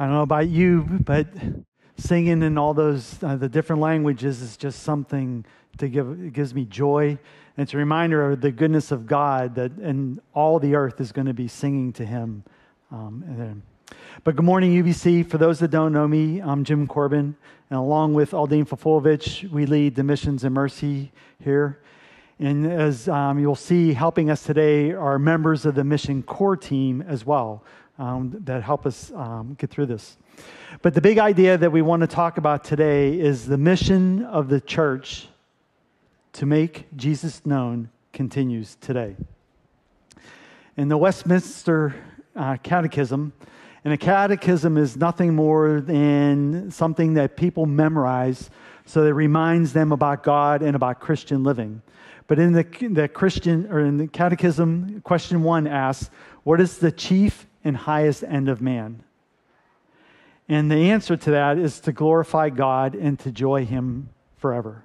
I don't know about you, but singing in all those uh, the different languages is just something to give it gives me joy. And it's a reminder of the goodness of God that and all the earth is going to be singing to Him. Um, and, but good morning, UBC. For those that don't know me, I'm Jim Corbin, and along with Aldine Fofolovich, we lead the missions and mercy here. And as um, you'll see, helping us today are members of the mission core team as well um, that help us um, get through this. But the big idea that we want to talk about today is the mission of the church to make Jesus known continues today. In the Westminster uh, Catechism, and a catechism is nothing more than something that people memorize so that it reminds them about God and about Christian living. But in the, the Christian or in the catechism, question one asks, What is the chief and highest end of man? And the answer to that is to glorify God and to joy Him forever.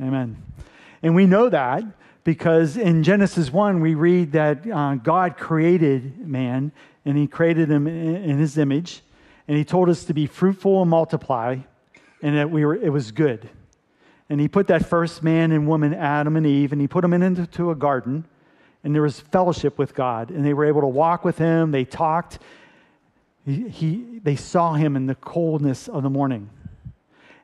Amen. And we know that because in Genesis 1, we read that uh, God created man and He created him in His image. And He told us to be fruitful and multiply, and that we were, it was good. And He put that first man and woman, Adam and Eve, and He put them into a garden and there was fellowship with God, and they were able to walk with Him. They talked. He, he, they saw Him in the coldness of the morning.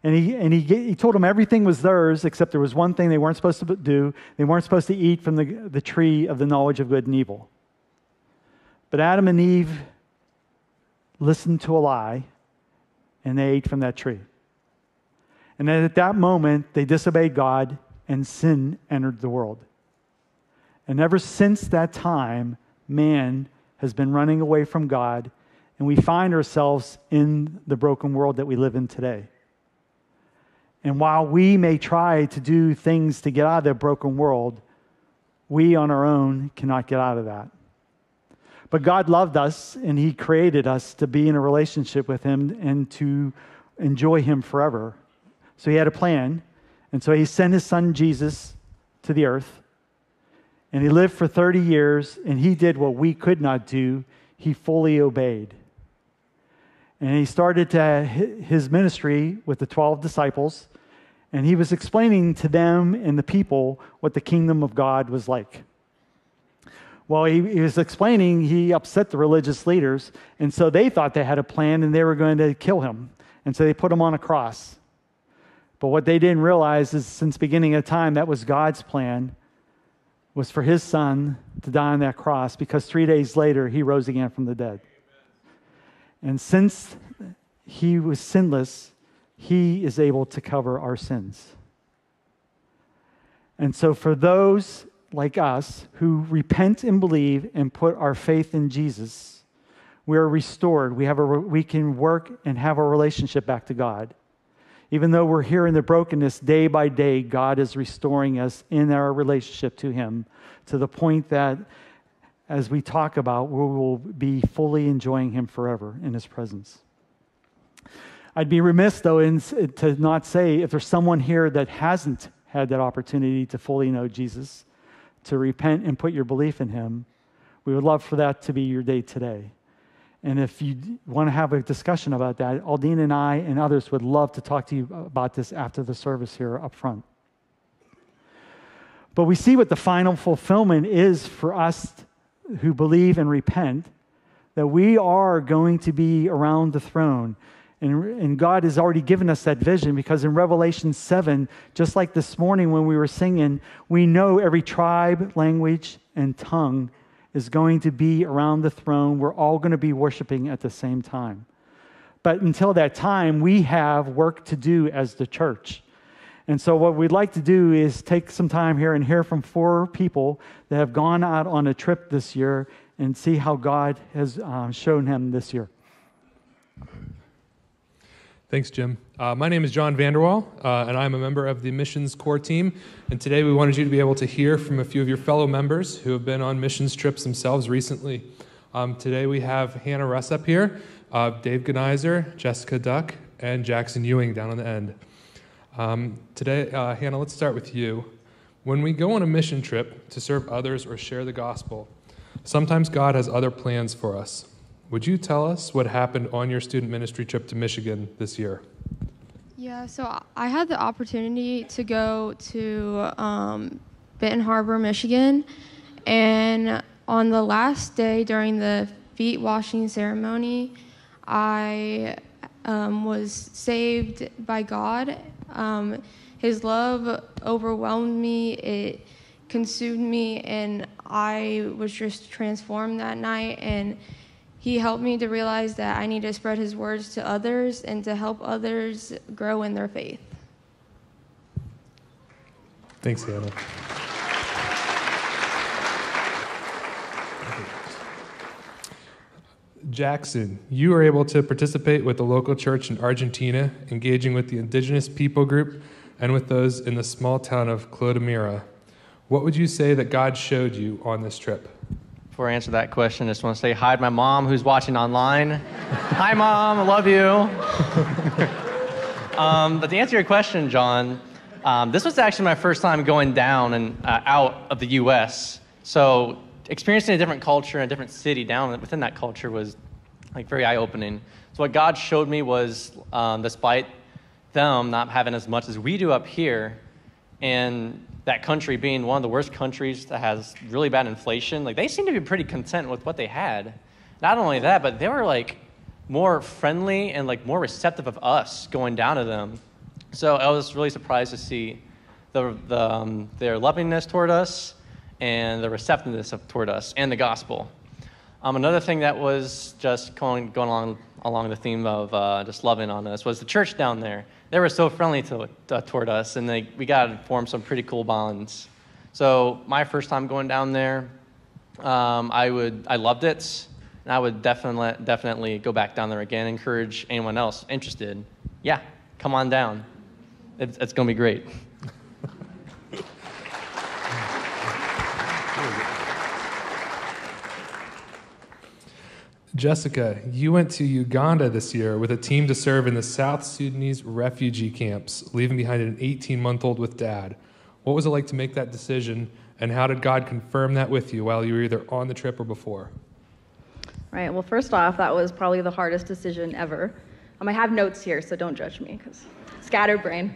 And, he, and he, he told them everything was theirs, except there was one thing they weren't supposed to do. They weren't supposed to eat from the, the tree of the knowledge of good and evil. But Adam and Eve listened to a lie, and they ate from that tree. And then at that moment, they disobeyed God, and sin entered the world. And ever since that time, man has been running away from God, and we find ourselves in the broken world that we live in today. And while we may try to do things to get out of that broken world, we on our own cannot get out of that. But God loved us and He created us to be in a relationship with Him and to enjoy Him forever. So He had a plan. And so He sent His Son Jesus to the earth and he lived for 30 years, and he did what we could not do. He fully obeyed. And he started to his ministry with the 12 disciples, and he was explaining to them and the people what the kingdom of God was like. Well, he, he was explaining, he upset the religious leaders, and so they thought they had a plan and they were going to kill him. And so they put him on a cross. But what they didn't realize is since beginning of time, that was God's plan was for his son to die on that cross because three days later he rose again from the dead. And since he was sinless, he is able to cover our sins. And so, for those like us who repent and believe and put our faith in Jesus, we are restored. We, have a, we can work and have a relationship back to God. Even though we're here in the brokenness day by day, God is restoring us in our relationship to Him to the point that, as we talk about, we will be fully enjoying Him forever in His presence. I'd be remiss, though, in, to not say if there's someone here that hasn't had that opportunity to fully know Jesus, to repent and put your belief in Him, we would love for that to be your day today. And if you want to have a discussion about that, Aldine and I and others would love to talk to you about this after the service here up front. But we see what the final fulfillment is for us who believe and repent that we are going to be around the throne. And, and, God has already given us that vision because in Revelation 7, just like this morning when we were singing, we know every tribe, language, and tongue is going to be around the throne. We're all going to be worshiping at the same time. But until that time, we have work to do as the church. And so, what we'd like to do is take some time here and hear from four people that have gone out on a trip this year and see how God has uh, shown him this year. Thanks, Jim. Uh, my name is John Vanderwall, uh, and I'm a member of the missions core team. And today we wanted you to be able to hear from a few of your fellow members who have been on missions trips themselves recently. Um, today we have Hannah Russ up here, uh, Dave Genizer, Jessica Duck, and Jackson Ewing down on the end. Um, today, uh, Hannah, let's start with you. When we go on a mission trip to serve others or share the gospel, sometimes God has other plans for us. Would you tell us what happened on your student ministry trip to Michigan this year? Yeah, so I had the opportunity to go to um, Benton Harbor, Michigan, and on the last day during the feet washing ceremony, I um, was saved by God. Um, his love overwhelmed me. It consumed me, and I was just transformed that night. And he helped me to realize that I need to spread his words to others and to help others grow in their faith. Thanks, Hannah. Jackson, you were able to participate with the local church in Argentina, engaging with the indigenous people group and with those in the small town of Clodomira. What would you say that God showed you on this trip? Before I answer that question, I just want to say hi to my mom who's watching online. hi, mom, I love you. um, but to answer your question, John, um, this was actually my first time going down and uh, out of the U.S. So experiencing a different culture and a different city down within that culture was like very eye-opening. So what God showed me was, um, despite them not having as much as we do up here, and that country being one of the worst countries that has really bad inflation, like they seem to be pretty content with what they had. Not only that, but they were like more friendly and like more receptive of us going down to them. So I was really surprised to see the, the um, their lovingness toward us and the receptiveness of, toward us and the gospel. Um, another thing that was just going, going along, along the theme of uh, just loving on us was the church down there. They were so friendly to, uh, toward us, and they, we got to form some pretty cool bonds. So my first time going down there, um, I would I loved it, and I would definitely definitely go back down there again. Encourage anyone else interested. Yeah, come on down. It's, it's going to be great. Jessica, you went to Uganda this year with a team to serve in the South Sudanese refugee camps, leaving behind an 18 month old with dad. What was it like to make that decision, and how did God confirm that with you while you were either on the trip or before? Right, well, first off, that was probably the hardest decision ever. Um, I have notes here, so don't judge me, because scatterbrain.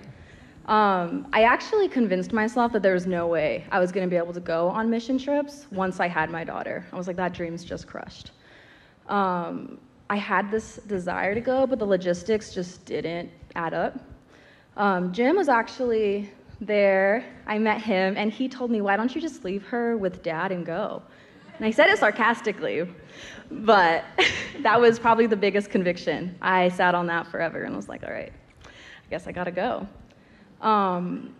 Um, I actually convinced myself that there was no way I was going to be able to go on mission trips once I had my daughter. I was like, that dream's just crushed. Um, I had this desire to go, but the logistics just didn't add up. Um, Jim was actually there. I met him, and he told me, Why don't you just leave her with dad and go? And I said it sarcastically, but that was probably the biggest conviction. I sat on that forever and was like, All right, I guess I gotta go. Um,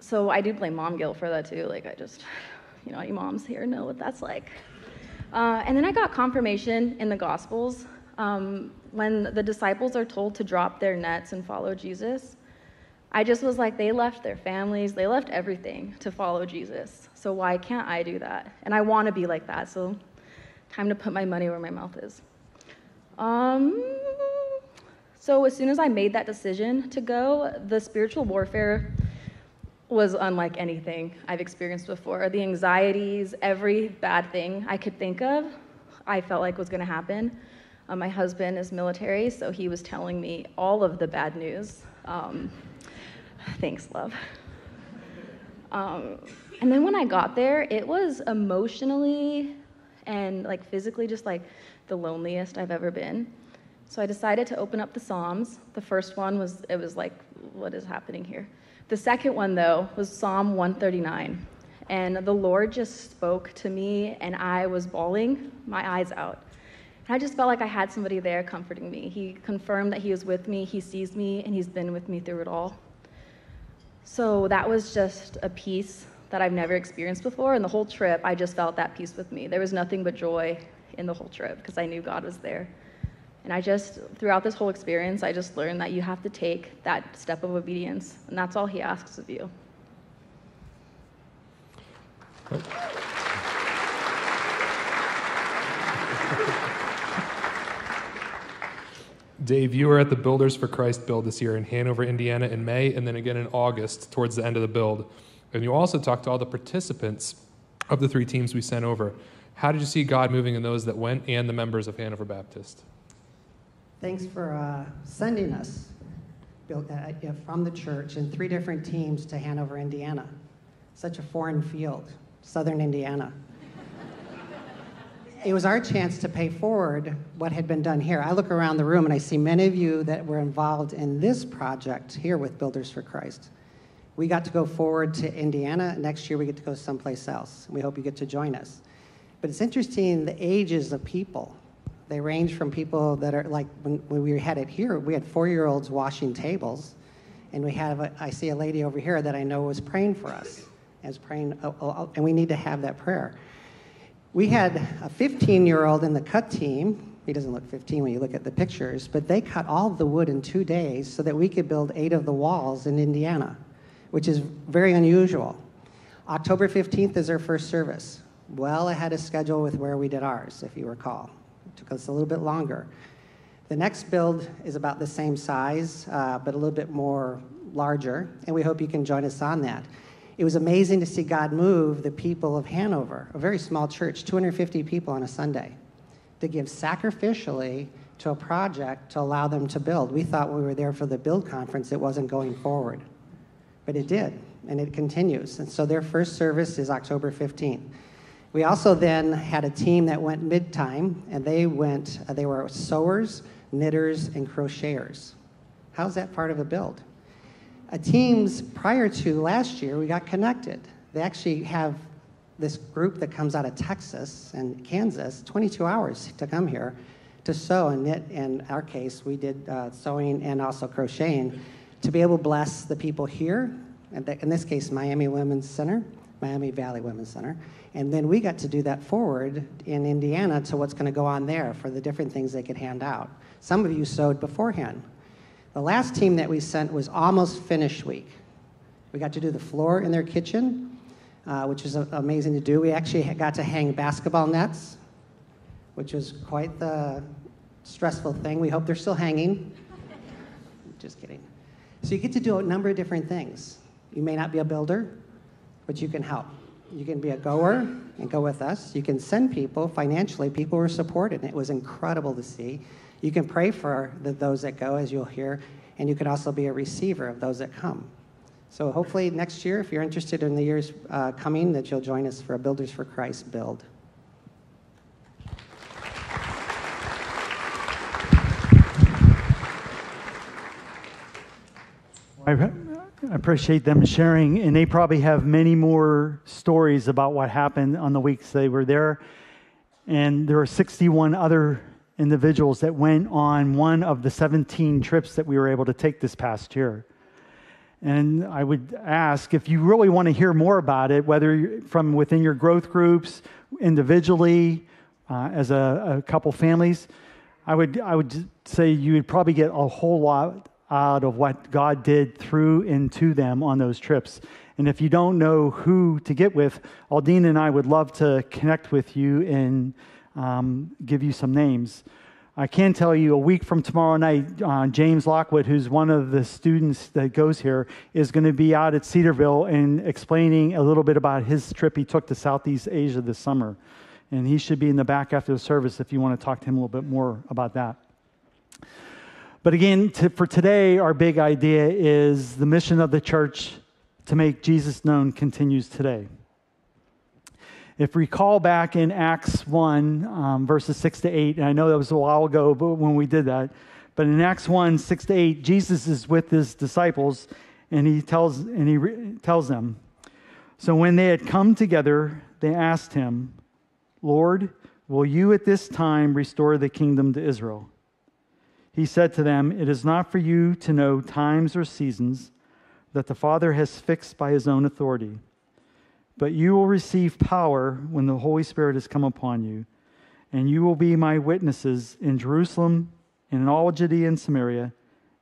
so I do blame mom guilt for that too. Like, I just, you know, you moms here know what that's like. Uh, and then I got confirmation in the Gospels um, when the disciples are told to drop their nets and follow Jesus. I just was like, they left their families, they left everything to follow Jesus. So why can't I do that? And I want to be like that. So time to put my money where my mouth is. Um, so as soon as I made that decision to go, the spiritual warfare was unlike anything I've experienced before. The anxieties, every bad thing I could think of, I felt like was going to happen. Uh, my husband is military, so he was telling me all of the bad news. Um, thanks, love. Um, and then when I got there, it was emotionally and like physically just like the loneliest I've ever been. So I decided to open up the Psalms. The first one was, it was like, what is happening here? The second one, though, was Psalm 139. And the Lord just spoke to me, and I was bawling my eyes out. And I just felt like I had somebody there comforting me. He confirmed that He was with me, He sees me, and He's been with me through it all. So that was just a peace that I've never experienced before. And the whole trip, I just felt that peace with me. There was nothing but joy in the whole trip because I knew God was there. And I just, throughout this whole experience, I just learned that you have to take that step of obedience, and that's all He asks of you. Dave, you were at the Builders for Christ build this year in Hanover, Indiana in May, and then again in August towards the end of the build. And you also talked to all the participants of the three teams we sent over. How did you see God moving in those that went and the members of Hanover Baptist? Thanks for uh, sending us built, uh, from the church in three different teams to Hanover, Indiana. Such a foreign field, southern Indiana. it was our chance to pay forward what had been done here. I look around the room and I see many of you that were involved in this project here with Builders for Christ. We got to go forward to Indiana. Next year, we get to go someplace else. We hope you get to join us. But it's interesting the ages of people they range from people that are like when, when we had it here, we had four year olds washing tables. And we have, a, I see a lady over here that I know was praying for us, as praying, oh, oh, oh, and we need to have that prayer. We had a 15 year old in the cut team. He doesn't look 15 when you look at the pictures, but they cut all the wood in two days so that we could build eight of the walls in Indiana, which is very unusual. October 15th is our first service, well ahead of schedule with where we did ours, if you recall took us a little bit longer. The next build is about the same size, uh, but a little bit more larger, and we hope you can join us on that. It was amazing to see God move the people of Hanover, a very small church, 250 people on a Sunday, to give sacrificially to a project to allow them to build. We thought we were there for the build conference, it wasn't going forward. But it did, and it continues. And so their first service is October 15th. We also then had a team that went mid-time, and they went, uh, they were sewers, knitters, and crocheters. How's that part of a build? A teams prior to last year, we got connected. They actually have this group that comes out of Texas and Kansas, 22 hours to come here to sew and knit. In our case, we did uh, sewing and also crocheting to be able to bless the people here, in this case, Miami Women's Center, Miami Valley Women's Center, and then we got to do that forward in Indiana to what's going to go on there for the different things they could hand out. Some of you sewed beforehand. The last team that we sent was almost finished week. We got to do the floor in their kitchen, uh, which was amazing to do. We actually got to hang basketball nets, which was quite the stressful thing. We hope they're still hanging. Just kidding. So you get to do a number of different things. You may not be a builder, but you can help. You can be a goer and go with us. You can send people financially. People were supported, and it was incredible to see. You can pray for the, those that go, as you'll hear, and you can also be a receiver of those that come. So hopefully next year, if you're interested in the years uh, coming, that you'll join us for a Builders for Christ build. I appreciate them sharing, and they probably have many more stories about what happened on the weeks they were there. And there are 61 other individuals that went on one of the 17 trips that we were able to take this past year. And I would ask if you really want to hear more about it, whether from within your growth groups, individually, uh, as a, a couple families, I would, I would say you would probably get a whole lot out of what God did through and to them on those trips. And if you don't know who to get with, Aldine and I would love to connect with you and um, give you some names. I can tell you a week from tomorrow night, uh, James Lockwood, who's one of the students that goes here, is going to be out at Cedarville and explaining a little bit about his trip he took to Southeast Asia this summer. And he should be in the back after the service if you want to talk to him a little bit more about that. But again, to, for today, our big idea is the mission of the church to make Jesus known continues today. If we recall back in Acts 1, um, verses 6 to 8, and I know that was a while ago but when we did that, but in Acts 1, 6 to 8, Jesus is with his disciples and he tells, and he re- tells them, So when they had come together, they asked him, Lord, will you at this time restore the kingdom to Israel? He said to them, It is not for you to know times or seasons that the Father has fixed by his own authority, but you will receive power when the Holy Spirit has come upon you, and you will be my witnesses in Jerusalem, and in all Judea and Samaria,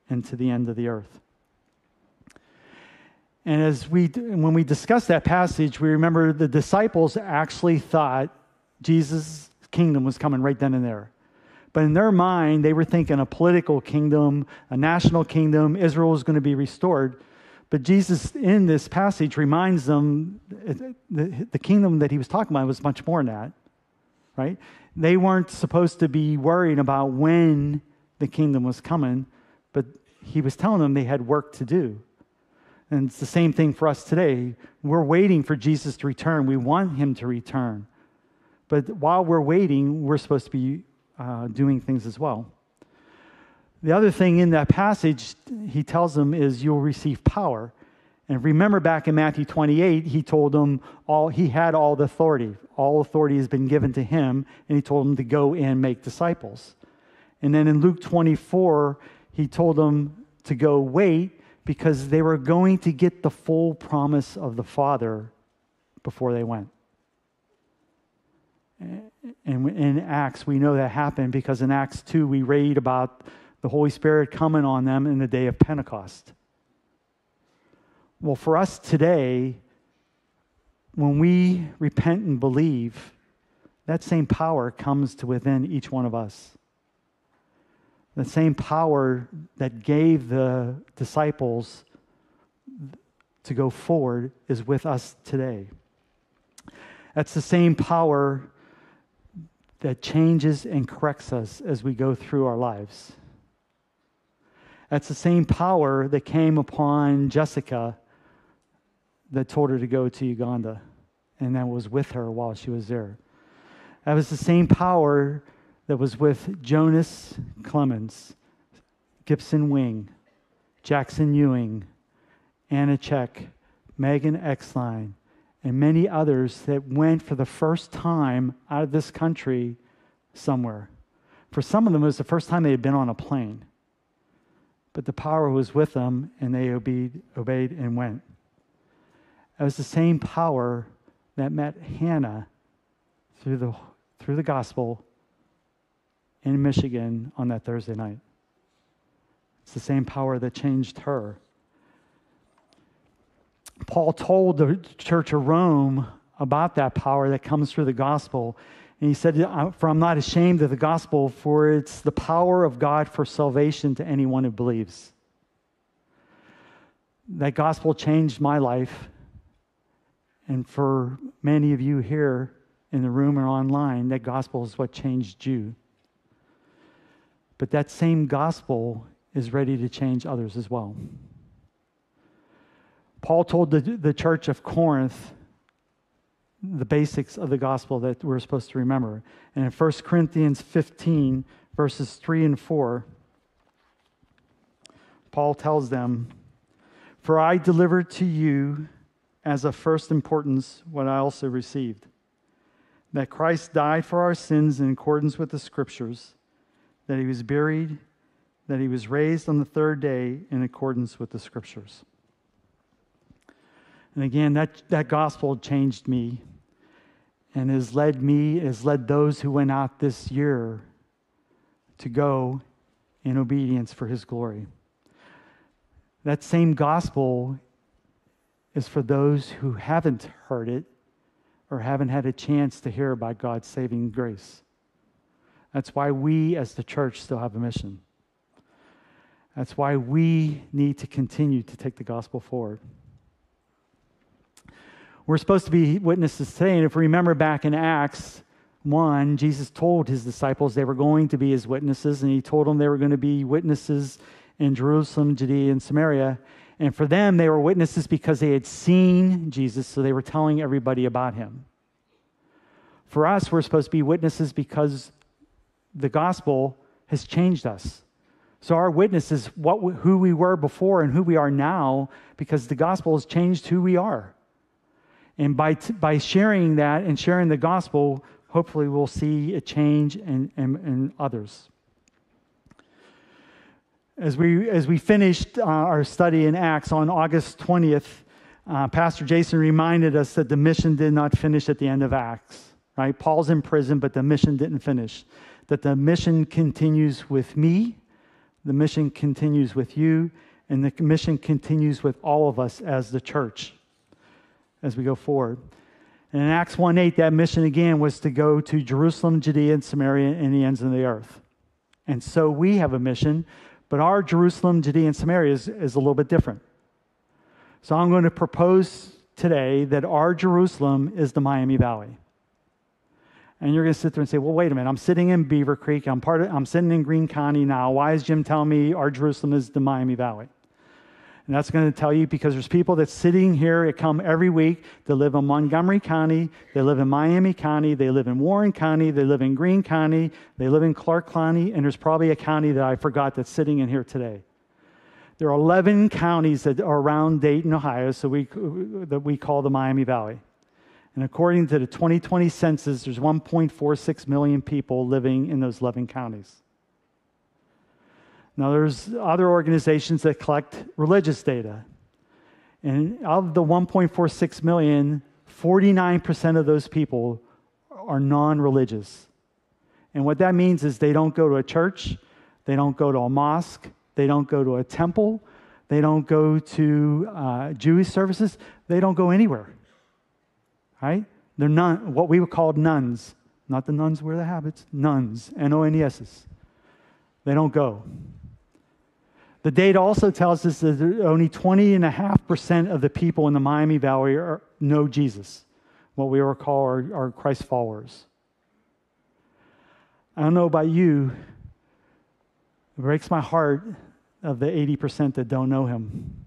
and to the end of the earth. And as we, when we discuss that passage, we remember the disciples actually thought Jesus' kingdom was coming right then and there. But in their mind, they were thinking a political kingdom, a national kingdom, Israel was going to be restored. But Jesus, in this passage, reminds them the, the kingdom that he was talking about was much more than that. right? They weren't supposed to be worrying about when the kingdom was coming, but he was telling them they had work to do. And it's the same thing for us today. We're waiting for Jesus to return. We want him to return. But while we're waiting, we're supposed to be uh, doing things as well. The other thing in that passage, he tells them, is you'll receive power. And remember back in Matthew 28, he told them all he had all the authority. All authority has been given to him, and he told them to go and make disciples. And then in Luke 24, he told them to go wait because they were going to get the full promise of the Father before they went. And in Acts, we know that happened because in Acts 2, we read about the Holy Spirit coming on them in the day of Pentecost. Well, for us today, when we repent and believe, that same power comes to within each one of us. The same power that gave the disciples to go forward is with us today. That's the same power that changes and corrects us as we go through our lives. That's the same power that came upon Jessica that told her to go to Uganda and that was with her while she was there. That was the same power that was with Jonas Clemens, Gibson Wing, Jackson Ewing, Anna Check, Megan Exline, and many others that went for the first time out of this country somewhere. For some of them, it was the first time they had been on a plane. But the power was with them, and they obeyed, obeyed and went. It was the same power that met Hannah through the, through the gospel in Michigan on that Thursday night. It's the same power that changed her. Paul told the church of Rome about that power that comes through the gospel. And he said, For I'm not ashamed of the gospel, for it's the power of God for salvation to anyone who believes. That gospel changed my life. And for many of you here in the room or online, that gospel is what changed you. But that same gospel is ready to change others as well. Paul told the, the church of Corinth the basics of the gospel that we're supposed to remember. And in 1 Corinthians 15, verses 3 and 4, Paul tells them, For I delivered to you as of first importance what I also received that Christ died for our sins in accordance with the Scriptures, that he was buried, that he was raised on the third day in accordance with the Scriptures. And again, that, that gospel changed me and has led me, has led those who went out this year to go in obedience for his glory. That same gospel is for those who haven't heard it or haven't had a chance to hear about God's saving grace. That's why we as the church still have a mission. That's why we need to continue to take the gospel forward. We're supposed to be witnesses today. And if we remember back in Acts 1, Jesus told his disciples they were going to be his witnesses, and he told them they were going to be witnesses in Jerusalem, Judea, and Samaria. And for them, they were witnesses because they had seen Jesus, so they were telling everybody about him. For us, we're supposed to be witnesses because the gospel has changed us. So our witness is what, who we were before and who we are now because the gospel has changed who we are. And by, t- by sharing that and sharing the gospel, hopefully we'll see a change in, in, in others. As we, as we finished uh, our study in Acts on August 20th, uh, Pastor Jason reminded us that the mission did not finish at the end of Acts. Right? Paul's in prison, but the mission didn't finish. That the mission continues with me, the mission continues with you, and the mission continues with all of us as the church as we go forward. And in Acts 1 8, that mission again was to go to Jerusalem, Judea, and Samaria, and the ends of the earth. And so we have a mission, but our Jerusalem, Judea, and Samaria is, is a little bit different. So I'm going to propose today that our Jerusalem is the Miami Valley. And you're going to sit there and say, well, wait a minute. I'm sitting in Beavercreek. I'm, part of, I'm sitting in Greene County now. Why is Jim telling me our Jerusalem is the Miami Valley? And that's going to tell you because there's people that's sitting here that come every week. They live in Montgomery County. They live in Miami County. They live in Warren County. They live in Greene County. They live in Clark County. And there's probably a county that I forgot that's sitting in here today. There are 11 counties that are around Dayton, Ohio, so we, that we call the Miami Valley. And according to the 2020 census, there's 1.46 million people living in those 11 counties. Now, there's other organizations that collect religious data. And of the 1.46 million, 49% of those people are non religious. And what that means is they don't go to a church, they don't go to a mosque, they don't go to a temple, they don't go to uh, Jewish services, they don't go anywhere right? They're nun, what we would call nones. Not the nuns wear the habits, nones, N O N E S. They don't go. The data also tells us that only 20.5% of the people in the Miami Valley are, know Jesus, what we would call our, our Christ followers. I don't know about you, it breaks my heart of the 80% that don't know him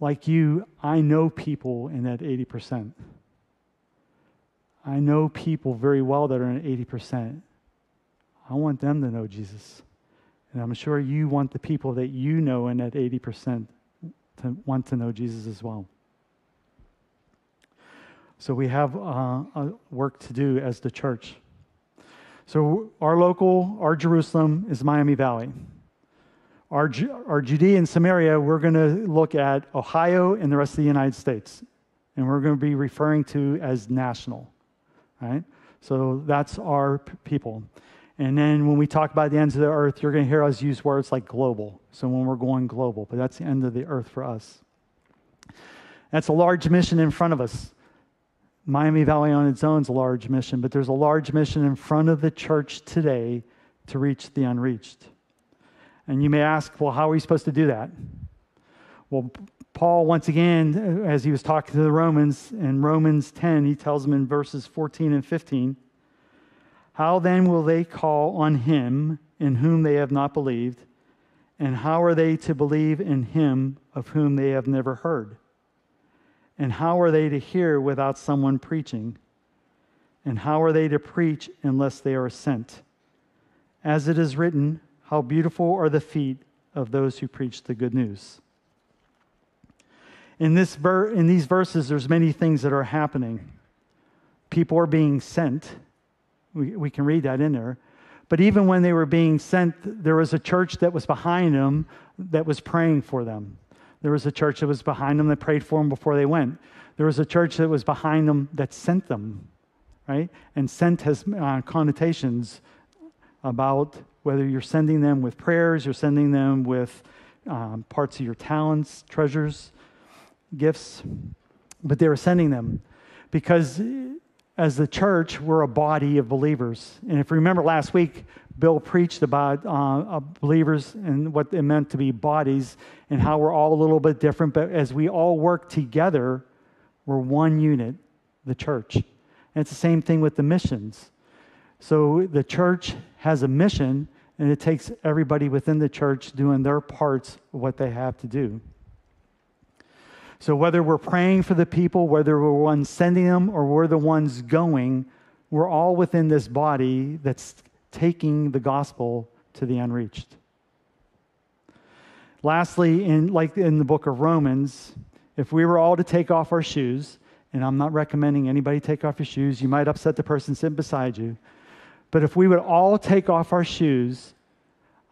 like you, I know people in that 80%. I know people very well that are in 80%. I want them to know Jesus. And I'm sure you want the people that you know in that 80% to want to know Jesus as well. So we have uh, work to do as the church. So our local, our Jerusalem is Miami Valley. Our, our Judea and Samaria, we're going to look at Ohio and the rest of the United States. And we're going to be referring to as national, right? So that's our p- people. And then when we talk about the ends of the earth, you're going to hear us use words like global. So when we're going global, but that's the end of the earth for us. That's a large mission in front of us. Miami Valley on its own is a large mission, but there's a large mission in front of the church today to reach the unreached. And you may ask, well, how are we supposed to do that? Well, Paul, once again, as he was talking to the Romans in Romans 10, he tells them in verses 14 and 15, How then will they call on him in whom they have not believed? And how are they to believe in him of whom they have never heard? And how are they to hear without someone preaching? And how are they to preach unless they are sent? As it is written, how beautiful are the feet of those who preach the good news. In, this ver- in these verses, there's many things that are happening. People are being sent. We, we can read that in there. But even when they were being sent, there was a church that was behind them that was praying for them. There was a church that was behind them that prayed for them before they went. There was a church that was behind them that sent them, right? And sent has uh, connotations about whether you're sending them with prayers, you're sending them with um, parts of your talents, treasures, gifts, but they were sending them because as the church, we're a body of believers. And if you remember last week, Bill preached about uh, believers and what it meant to be bodies and how we're all a little bit different, but as we all work together, we're one unit, the church. And it's the same thing with the missions. So the church has a mission, and it takes everybody within the church doing their parts of what they have to do. So whether we're praying for the people, whether we're ones sending them, or we're the ones going, we're all within this body that's taking the gospel to the unreached. Lastly, in like in the book of Romans, if we were all to take off our shoes, and I'm not recommending anybody take off your shoes, you might upset the person sitting beside you. But if we would all take off our shoes,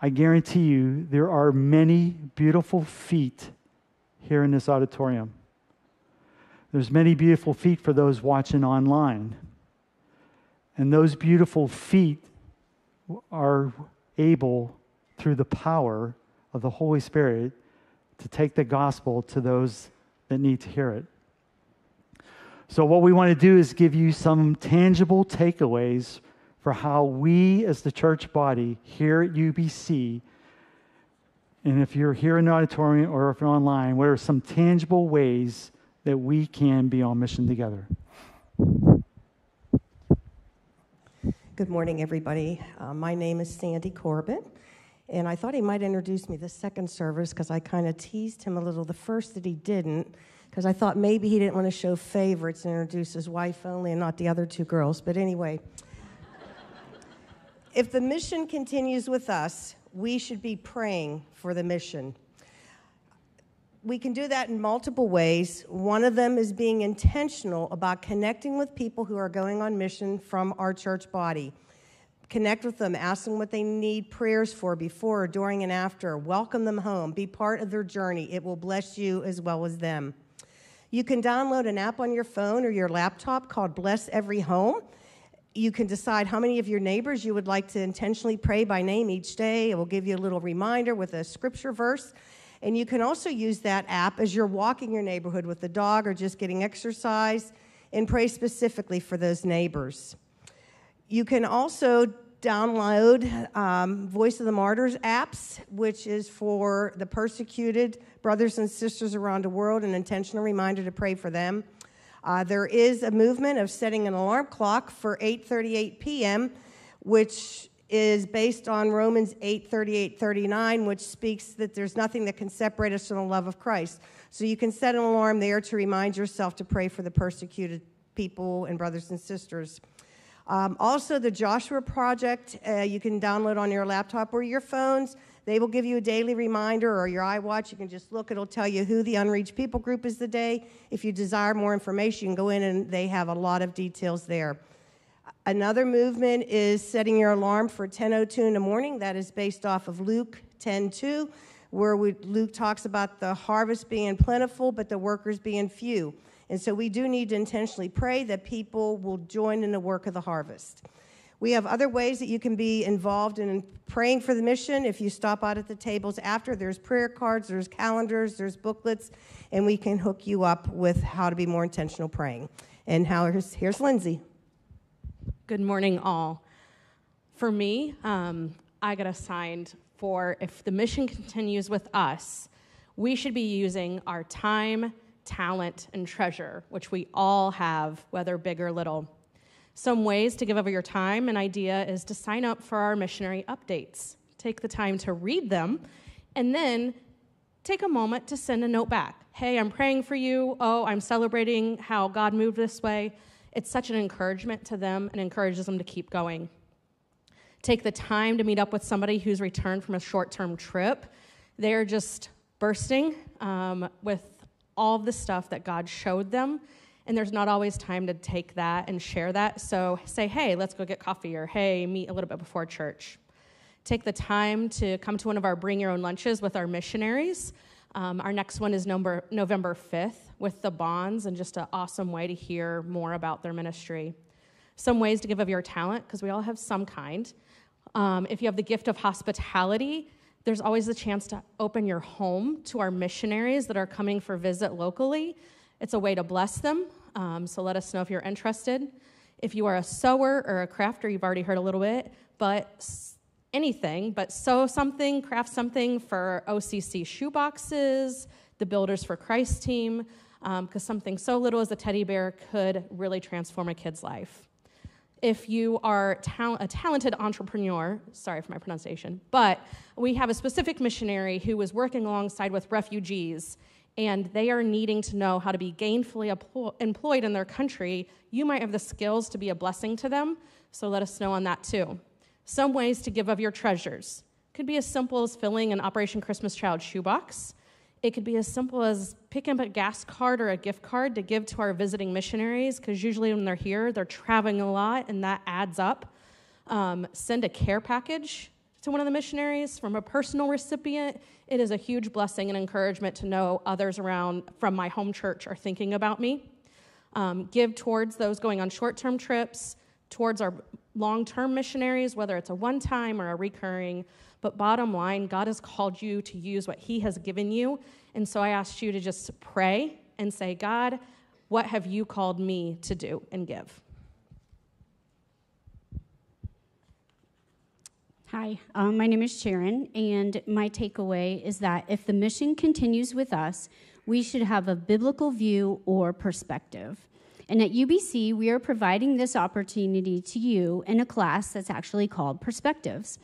I guarantee you there are many beautiful feet here in this auditorium. There's many beautiful feet for those watching online. And those beautiful feet are able, through the power of the Holy Spirit, to take the gospel to those that need to hear it. So, what we want to do is give you some tangible takeaways for how we as the church body here at UBC, and if you're here in the auditorium or if you're online, what are some tangible ways that we can be on mission together? Good morning, everybody. Uh, my name is Sandy Corbin, and I thought he might introduce me the second service because I kind of teased him a little the first that he didn't, because I thought maybe he didn't want to show favorites and introduce his wife only and not the other two girls. But anyway, if the mission continues with us, we should be praying for the mission. We can do that in multiple ways. One of them is being intentional about connecting with people who are going on mission from our church body. Connect with them, ask them what they need prayers for before, during, and after. Welcome them home. Be part of their journey. It will bless you as well as them. You can download an app on your phone or your laptop called Bless Every Home. You can decide how many of your neighbors you would like to intentionally pray by name each day. It will give you a little reminder with a scripture verse. And you can also use that app as you're walking your neighborhood with the dog or just getting exercise and pray specifically for those neighbors. You can also download um, Voice of the Martyrs apps, which is for the persecuted brothers and sisters around the world, an intentional reminder to pray for them. Uh, there is a movement of setting an alarm clock for 8:38 p.m., which is based on Romans 8:38, 39, which speaks that there's nothing that can separate us from the love of Christ. So you can set an alarm there to remind yourself to pray for the persecuted people and brothers and sisters. Um, also, the Joshua Project, uh, you can download on your laptop or your phones. They will give you a daily reminder or your iWatch. You can just look, it'll tell you who the unreached people group is the day. If you desire more information, you can go in and they have a lot of details there. Another movement is setting your alarm for 10:02 in the morning. That is based off of Luke 10:2, where we, Luke talks about the harvest being plentiful, but the workers being few. And so we do need to intentionally pray that people will join in the work of the harvest. We have other ways that you can be involved in praying for the mission. If you stop out at the tables after, there's prayer cards, there's calendars, there's booklets, and we can hook you up with how to be more intentional praying. And how here's, here's Lindsay. Good morning, all. For me, um, I got assigned for if the mission continues with us, we should be using our time, talent, and treasure, which we all have, whether big or little. Some ways to give over your time, an idea is to sign up for our missionary updates. Take the time to read them, and then take a moment to send a note back. Hey, I'm praying for you. Oh, I'm celebrating how God moved this way it's such an encouragement to them and encourages them to keep going. Take the time to meet up with somebody who's returned from a short term trip. They're just bursting um, with all the stuff that God showed them. And there's not always time to take that and share that. So say, hey, let's go get coffee, or hey, meet a little bit before church. Take the time to come to one of our bring your own lunches with our missionaries. Um, our next one is November, November 5th with the bonds, and just an awesome way to hear more about their ministry. Some ways to give of your talent, because we all have some kind. Um, if you have the gift of hospitality, there's always a chance to open your home to our missionaries that are coming for visit locally. It's a way to bless them, um, so let us know if you're interested. If you are a sewer or a crafter, you've already heard a little bit, but anything, but sew something, craft something for OCC shoeboxes, the Builders for Christ team, because um, something so little as a teddy bear could really transform a kid's life. If you are ta- a talented entrepreneur, sorry for my pronunciation, but we have a specific missionary who is working alongside with refugees and they are needing to know how to be gainfully employed in their country, you might have the skills to be a blessing to them. So let us know on that too. Some ways to give of your treasures could be as simple as filling an Operation Christmas Child shoebox. It could be as simple as picking up a gas card or a gift card to give to our visiting missionaries, because usually when they're here, they're traveling a lot and that adds up. Um, send a care package to one of the missionaries from a personal recipient. It is a huge blessing and encouragement to know others around from my home church are thinking about me. Um, give towards those going on short term trips, towards our long term missionaries, whether it's a one time or a recurring. But bottom line, God has called you to use what He has given you. And so I asked you to just pray and say, God, what have you called me to do and give? Hi, um, my name is Sharon, and my takeaway is that if the mission continues with us, we should have a biblical view or perspective. And at UBC, we are providing this opportunity to you in a class that's actually called Perspectives.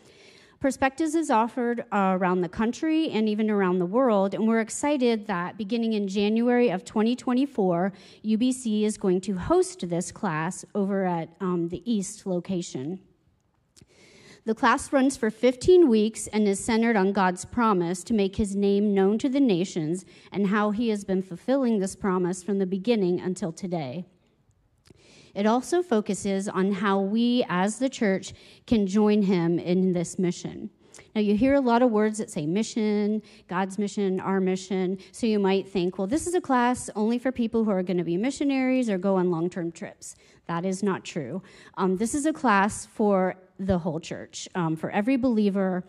Perspectives is offered uh, around the country and even around the world, and we're excited that beginning in January of 2024, UBC is going to host this class over at um, the East location. The class runs for 15 weeks and is centered on God's promise to make his name known to the nations and how he has been fulfilling this promise from the beginning until today. It also focuses on how we as the church can join him in this mission. Now, you hear a lot of words that say mission, God's mission, our mission. So you might think, well, this is a class only for people who are going to be missionaries or go on long term trips. That is not true. Um, this is a class for the whole church, um, for every believer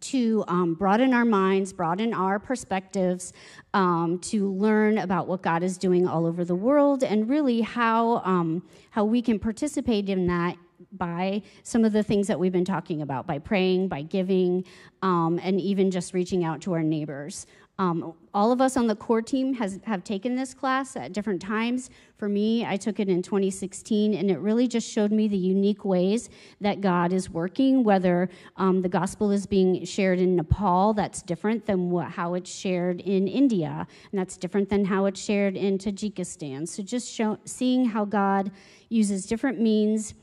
to um, broaden our minds, broaden our perspectives, um, to learn about what God is doing all over the world, and really how um, how we can participate in that by some of the things that we've been talking about, by praying, by giving, um, and even just reaching out to our neighbors. Um, all of us on the core team has, have taken this class at different times. For me, I took it in 2016, and it really just showed me the unique ways that God is working, whether um, the gospel is being shared in Nepal, that's different than what, how it's shared in India, and that's different than how it's shared in Tajikistan. So just show, seeing how God uses different means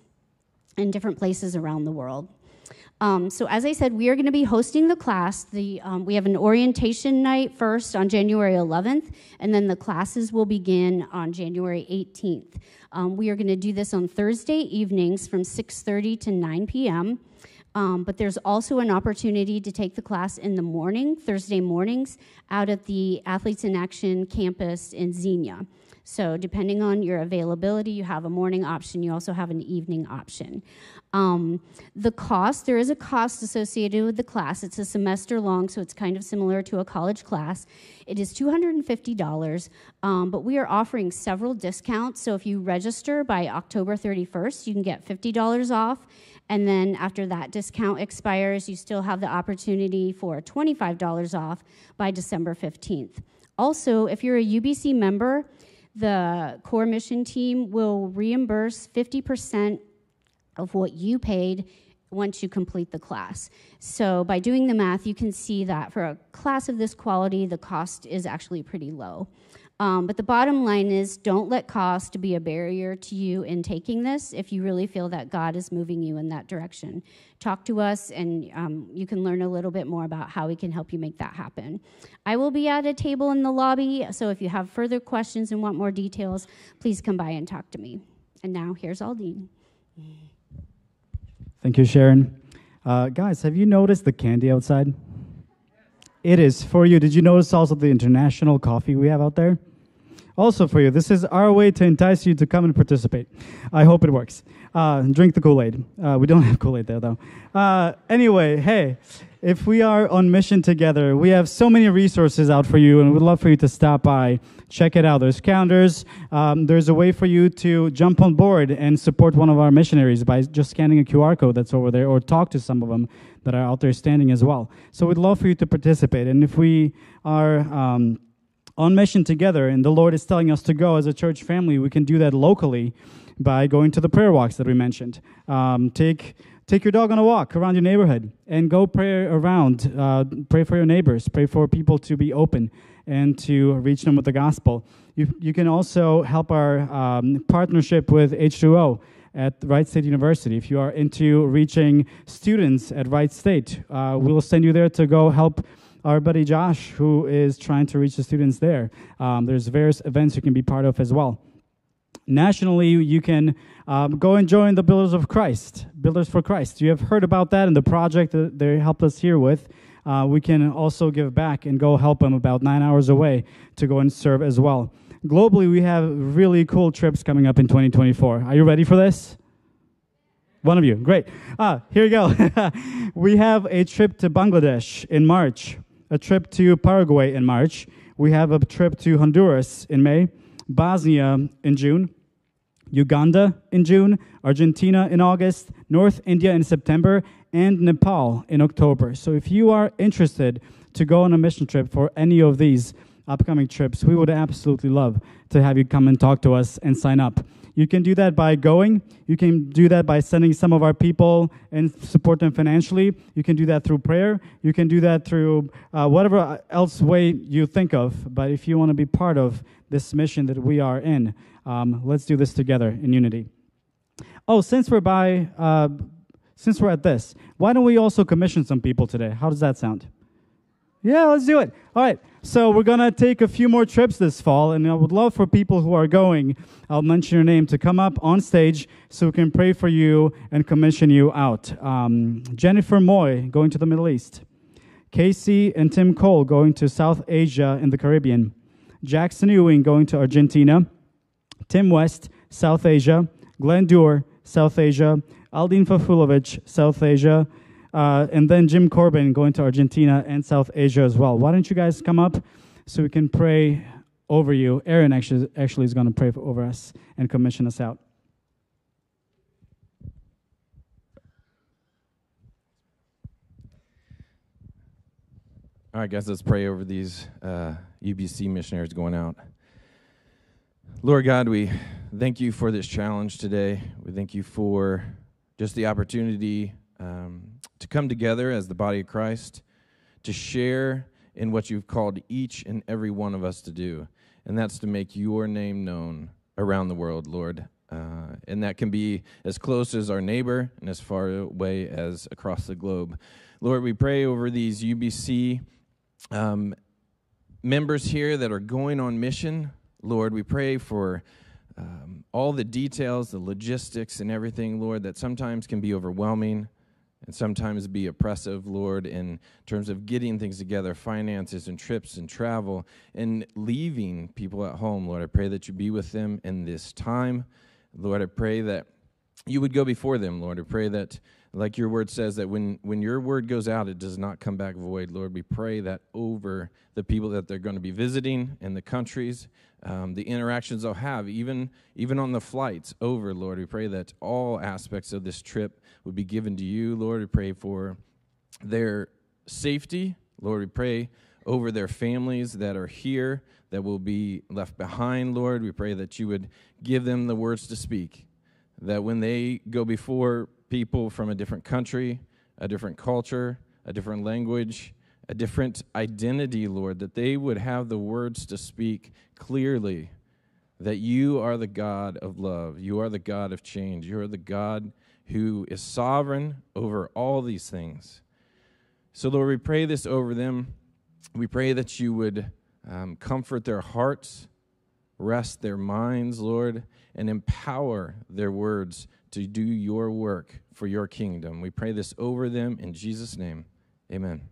in different places around the world. Um, so as I said, we are going to be hosting the class. The, um, we have an orientation night first on January 11th, and then the classes will begin on January 18th. Um, we are going to do this on Thursday evenings from 6:30 to 9 p.m. Um, but there's also an opportunity to take the class in the morning, Thursday mornings, out at the Athletes in Action campus in Xenia. So, depending on your availability, you have a morning option, you also have an evening option. Um, the cost, there is a cost associated with the class. It's a semester long, so it's kind of similar to a college class. It is $250, um, but we are offering several discounts. So, if you register by October 31st, you can get $50 off. And then after that discount expires, you still have the opportunity for $25 off by December 15th. Also, if you're a UBC member, the core mission team will reimburse 50% of what you paid once you complete the class. So by doing the math, you can see that for a class of this quality, the cost is actually pretty low. Um, but the bottom line is don't let cost be a barrier to you in taking this if you really feel that God is moving you in that direction. Talk to us, and um, you can learn a little bit more about how we can help you make that happen. I will be at a table in the lobby, so if you have further questions and want more details, please come by and talk to me. And now here's Aldin. Thank you, Sharon. Uh, guys, have you noticed the candy outside? It is for you. Did you notice also the international coffee we have out there? Also for you. This is our way to entice you to come and participate. I hope it works. Uh, drink the Kool Aid. Uh, we don't have Kool Aid there, though. Uh, anyway, hey, if we are on mission together, we have so many resources out for you, and we'd love for you to stop by. Check it out. There's calendars. Um, there's a way for you to jump on board and support one of our missionaries by just scanning a QR code that's over there, or talk to some of them that are out there standing as well. So we'd love for you to participate. And if we are um, on mission together and the Lord is telling us to go as a church family, we can do that locally by going to the prayer walks that we mentioned. Um, take take your dog on a walk around your neighborhood and go pray around. Uh, pray for your neighbors. Pray for people to be open and to reach them with the gospel. You, you can also help our um, partnership with H2O at Wright State University. If you are into reaching students at Wright State, uh, we'll send you there to go help our buddy Josh, who is trying to reach the students there. Um, there's various events you can be part of as well. Nationally, you can um, go and join the Builders of Christ, Builders for Christ. You have heard about that and the project that they helped us here with. Uh, we can also give back and go help them about nine hours away to go and serve as well. Globally, we have really cool trips coming up in 2024. Are you ready for this? One of you, great. Ah, here you go. we have a trip to Bangladesh in March a trip to Paraguay in March. We have a trip to Honduras in May, Bosnia in June, Uganda in June, Argentina in August, North India in September, and Nepal in October. So if you are interested to go on a mission trip for any of these, upcoming trips, we would absolutely love to have you come and talk to us and sign up. You can do that by going. You can do that by sending some of our people and support them financially. You can do that through prayer. You can do that through uh, whatever else way you think of. But if you want to be part of this mission that we are in, um, let's do this together in unity. Oh, since we're by, uh, since we're at this, why don't we also commission some people today? How does that sound? Yeah, let's do it. All right. So we're going to take a few more trips this fall, and I would love for people who are going, I'll mention your name, to come up on stage so we can pray for you and commission you out. Um, Jennifer Moy going to the Middle East. Casey and Tim Cole going to South Asia and the Caribbean. Jackson Ewing going to Argentina. Tim West, South Asia. Glenn Dewar, South Asia. Aldin Fafulovic, South Asia. Uh, and then Jim Corbin going to Argentina and South Asia as well. Why don't you guys come up so we can pray over you? Aaron actually, actually is going to pray over us and commission us out. All right, guys, let's pray over these uh, UBC missionaries going out. Lord God, we thank you for this challenge today. We thank you for just the opportunity um, to come together as the body of Christ, to share in what you've called each and every one of us to do, and that's to make your name known around the world, Lord. Uh, and that can be as close as our neighbor and as far away as across the globe. Lord, we pray over these UBC um, members here that are going on mission. Lord, we pray for um, all the details, the logistics, and everything, Lord, that sometimes can be overwhelming and sometimes be oppressive, Lord, in terms of getting things together, finances and trips and travel, and leaving people at home. Lord, I pray that you be with them in this time. Lord, I pray that you would go before them, Lord. I pray that, like your word says, that when, when your word goes out, it does not come back void. Lord, we pray that over the people that they're going to be visiting and the countries, um, the interactions they'll have, even, even on the flights over, Lord. We pray that all aspects of this trip would be given to you, Lord. We pray for their safety. Lord, we pray over their families that are here that will be left behind, Lord. We pray that you would give them the words to speak, that when they go before people from a different country, a different culture, a different language, a different identity, Lord, that they would have the words to speak clearly that you are the God of love. You are the God of change. You are the God who is sovereign over all these things. So, Lord, we pray this over them. We pray that you would um, comfort their hearts, rest their minds, Lord, and empower their words to do your work for your kingdom. We pray this over them in Jesus' name. Amen.